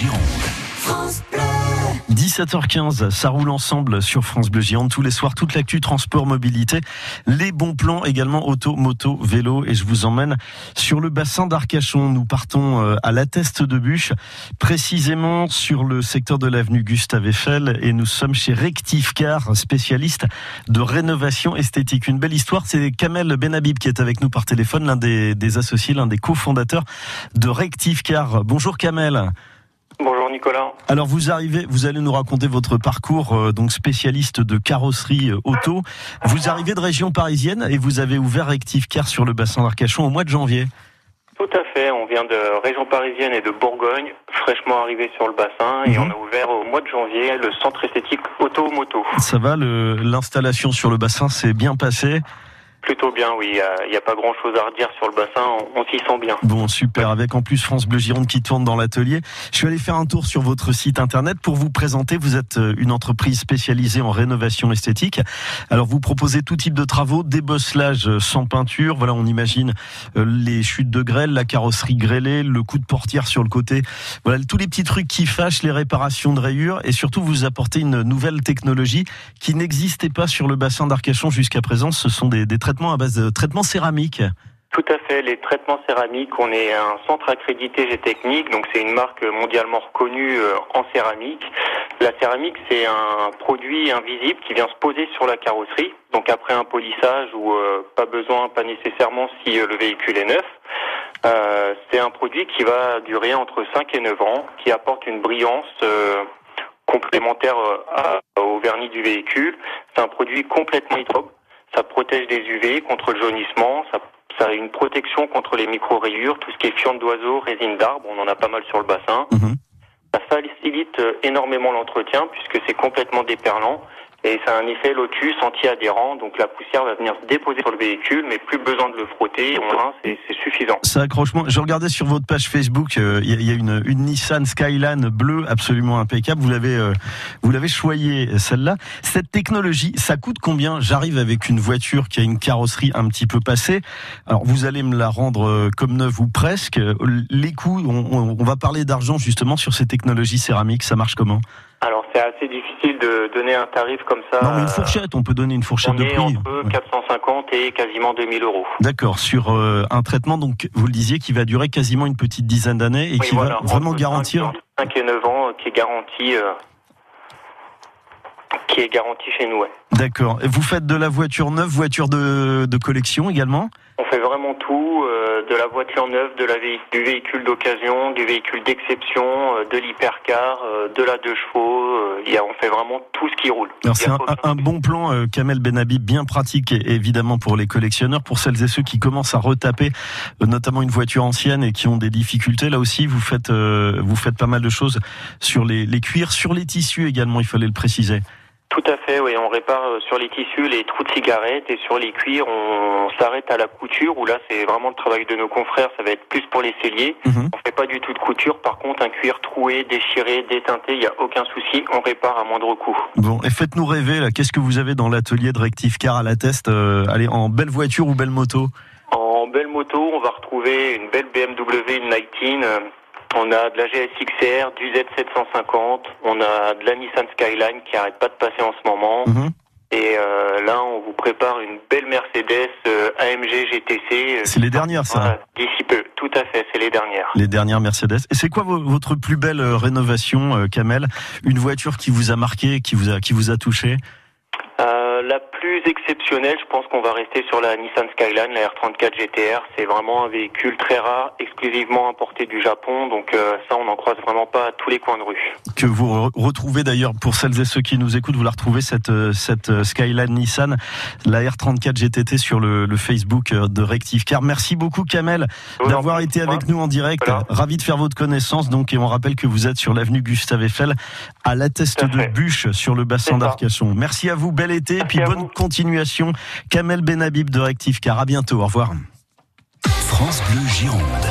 Gironde. 17h15, ça roule ensemble sur France Bleu Gironde tous les soirs, toute l'actu transport, mobilité, les bons plans également auto, moto, vélo et je vous emmène sur le bassin d'Arcachon. Nous partons euh, à la Teste de Bûche, précisément sur le secteur de l'avenue Gustave Eiffel et nous sommes chez Rectivecar, spécialiste de rénovation esthétique. Une belle histoire, c'est Kamel Benhabib qui est avec nous par téléphone, l'un des, des associés, l'un des cofondateurs de Rectivecar. Bonjour Kamel. Bonjour Nicolas. Alors vous arrivez, vous allez nous raconter votre parcours, euh, donc spécialiste de carrosserie euh, auto. Vous arrivez de région parisienne et vous avez ouvert Active Car sur le bassin d'Arcachon au mois de janvier. Tout à fait, on vient de région parisienne et de Bourgogne, fraîchement arrivé sur le bassin et Mhm. on a ouvert au mois de janvier le centre esthétique auto-moto. Ça va, l'installation sur le bassin s'est bien passée. Plutôt bien, oui, il n'y a, pas grand chose à redire sur le bassin, on, s'y sent bien. Bon, super. Avec en plus France Bleu Gironde qui tourne dans l'atelier. Je suis allé faire un tour sur votre site internet pour vous présenter. Vous êtes euh, une entreprise spécialisée en rénovation esthétique. Alors, vous proposez tout type de travaux, débosselage euh, sans peinture. Voilà, on imagine euh, les chutes de grêle, la carrosserie grêlée, le coup de portière sur le côté. Voilà, tous les petits trucs qui fâchent, les réparations de rayures et surtout vous apportez une nouvelle technologie qui n'existait pas sur le bassin d'Arcachon jusqu'à présent. Ce sont des, des traitements à base de traitements céramiques. Tout à fait, les traitements céramiques, on est un centre accrédité G-Technique, donc c'est une marque mondialement reconnue euh, en céramique. La céramique, c'est un produit invisible qui vient se poser sur la carrosserie, donc après un polissage ou euh, pas besoin, pas nécessairement si euh, le véhicule est neuf. C'est un produit qui va durer entre 5 et 9 ans, qui apporte une brillance complémentaire au vernis du véhicule. C'est un produit complètement hydrobe. Ça protège des UV contre le jaunissement, ça, ça a une protection contre les micro-rayures, tout ce qui est fiente d'oiseau, résine d'arbre, on en a pas mal sur le bassin. Mhm. Ça facilite euh, énormément l'entretien puisque c'est complètement déperlant et ça a un effet lotus anti-adhérent, donc la poussière va venir se déposer sur le véhicule, mais plus besoin de le frotter, on rince et c'est suffisant. Ça accroche moins. Je regardais sur votre page Facebook, euh, il y, a- il y a une, une Nissan Skyline bleue absolument impeccable. Vous l'avez, euh, vous l'avez choyée celle-là. Cette technologie, ça coûte combien? J'arrive avec une voiture qui a une carrosserie un petit peu passée. Alors vous allez me la rendre euh, comme neuve ou presque. Euh, Les coûts, on, on- on va parler d'argent justement sur ces technologies céramiques. Ça marche comment? Alors assez difficile de donner un tarif comme ça. Non, mais une Euh, fourchette. On peut donner une fourchette On de est prix. entre Ouais. 450 et quasiment 2000 euros. D'accord, sur euh, un traitement, donc vous le disiez, qui va durer quasiment une petite dizaine d'années et Oui, qui voilà, va vraiment garantir. 5 et 9 ans, euh, qui est garanti, euh, qui est garanti chez nous. ouais. D'accord. Et Vous faites de la voiture neuve, voiture de, de collection également? On fait vraiment tout, euh, de la voiture neuve, de la vé- du véhicule d'occasion, du véhicule d'exception, euh, de l'hypercar, euh, de la deux chevaux. euh, y a, on fait vraiment tout ce qui roule. Alors c'est un, un bon plan, euh, Kamel Benhabib, bien pratique évidemment pour les collectionneurs, pour celles et ceux qui commencent à retaper euh, notamment une voiture ancienne et qui ont des difficultés. Là aussi, vous faites euh, vous faites pas mal de choses sur les, les cuirs, sur les tissus également. Il fallait le préciser. Tout à fait, oui. On répare euh, sur les tissus les trous de cigarettes et sur les cuirs, on, s'arrête à la couture où là, c'est vraiment le travail de nos confrères. Ça va être plus pour les celliers. Mhm. On fait pas du tout de couture. Par contre, un cuir troué, déchiré, déteinté, il y a aucun souci. On répare à moindre coût. Bon, et faites-nous rêver. Là, qu'est-ce que vous avez dans l'atelier de Rectif Car à la test euh, Allez, en belle voiture ou belle moto? En belle moto, on va retrouver une belle BMW, une 19. On a de la GSXR, du Z750. On a de la Nissan Skyline qui arrête pas de passer en ce moment. Mhm. Et euh, là, on vous prépare une belle Mercedes euh, AMG GTC. euh, C'est les dernières, ça. voilà, D'ici peu, tout à fait, c'est les dernières. Les dernières Mercedes. Et c'est quoi vo- votre plus belle rénovation, Kamel? Une voiture qui vous a marqué, qui vous a, qui vous a touché? La plus exceptionnelle, je pense qu'on va rester sur la Nissan Skyline, la R34 GTR. C'est vraiment un véhicule très rare, exclusivement importé du Japon. Donc euh, ça, on n'en croise vraiment pas à tous les coins de rue. que vous re- retrouvez d'ailleurs pour celles et ceux qui nous écoutent, vous la retrouvez cette euh, cette euh, Skyline Nissan, la R34 GTT sur le, le Facebook de Rectif Car. Merci beaucoup Kamel d'avoir été avec nous en direct. Voilà. Ravi de faire votre connaissance. Donc et on rappelle que vous êtes sur l'avenue Gustave Eiffel à l'atteste Tout à de. Bûche sur le bassin d'Arcachon. Merci à vous, bel été, Merci puis bonne. Continuation. Kamel Benhabib de Rectif Car. À bientôt. Au revoir. France Bleu Gironde.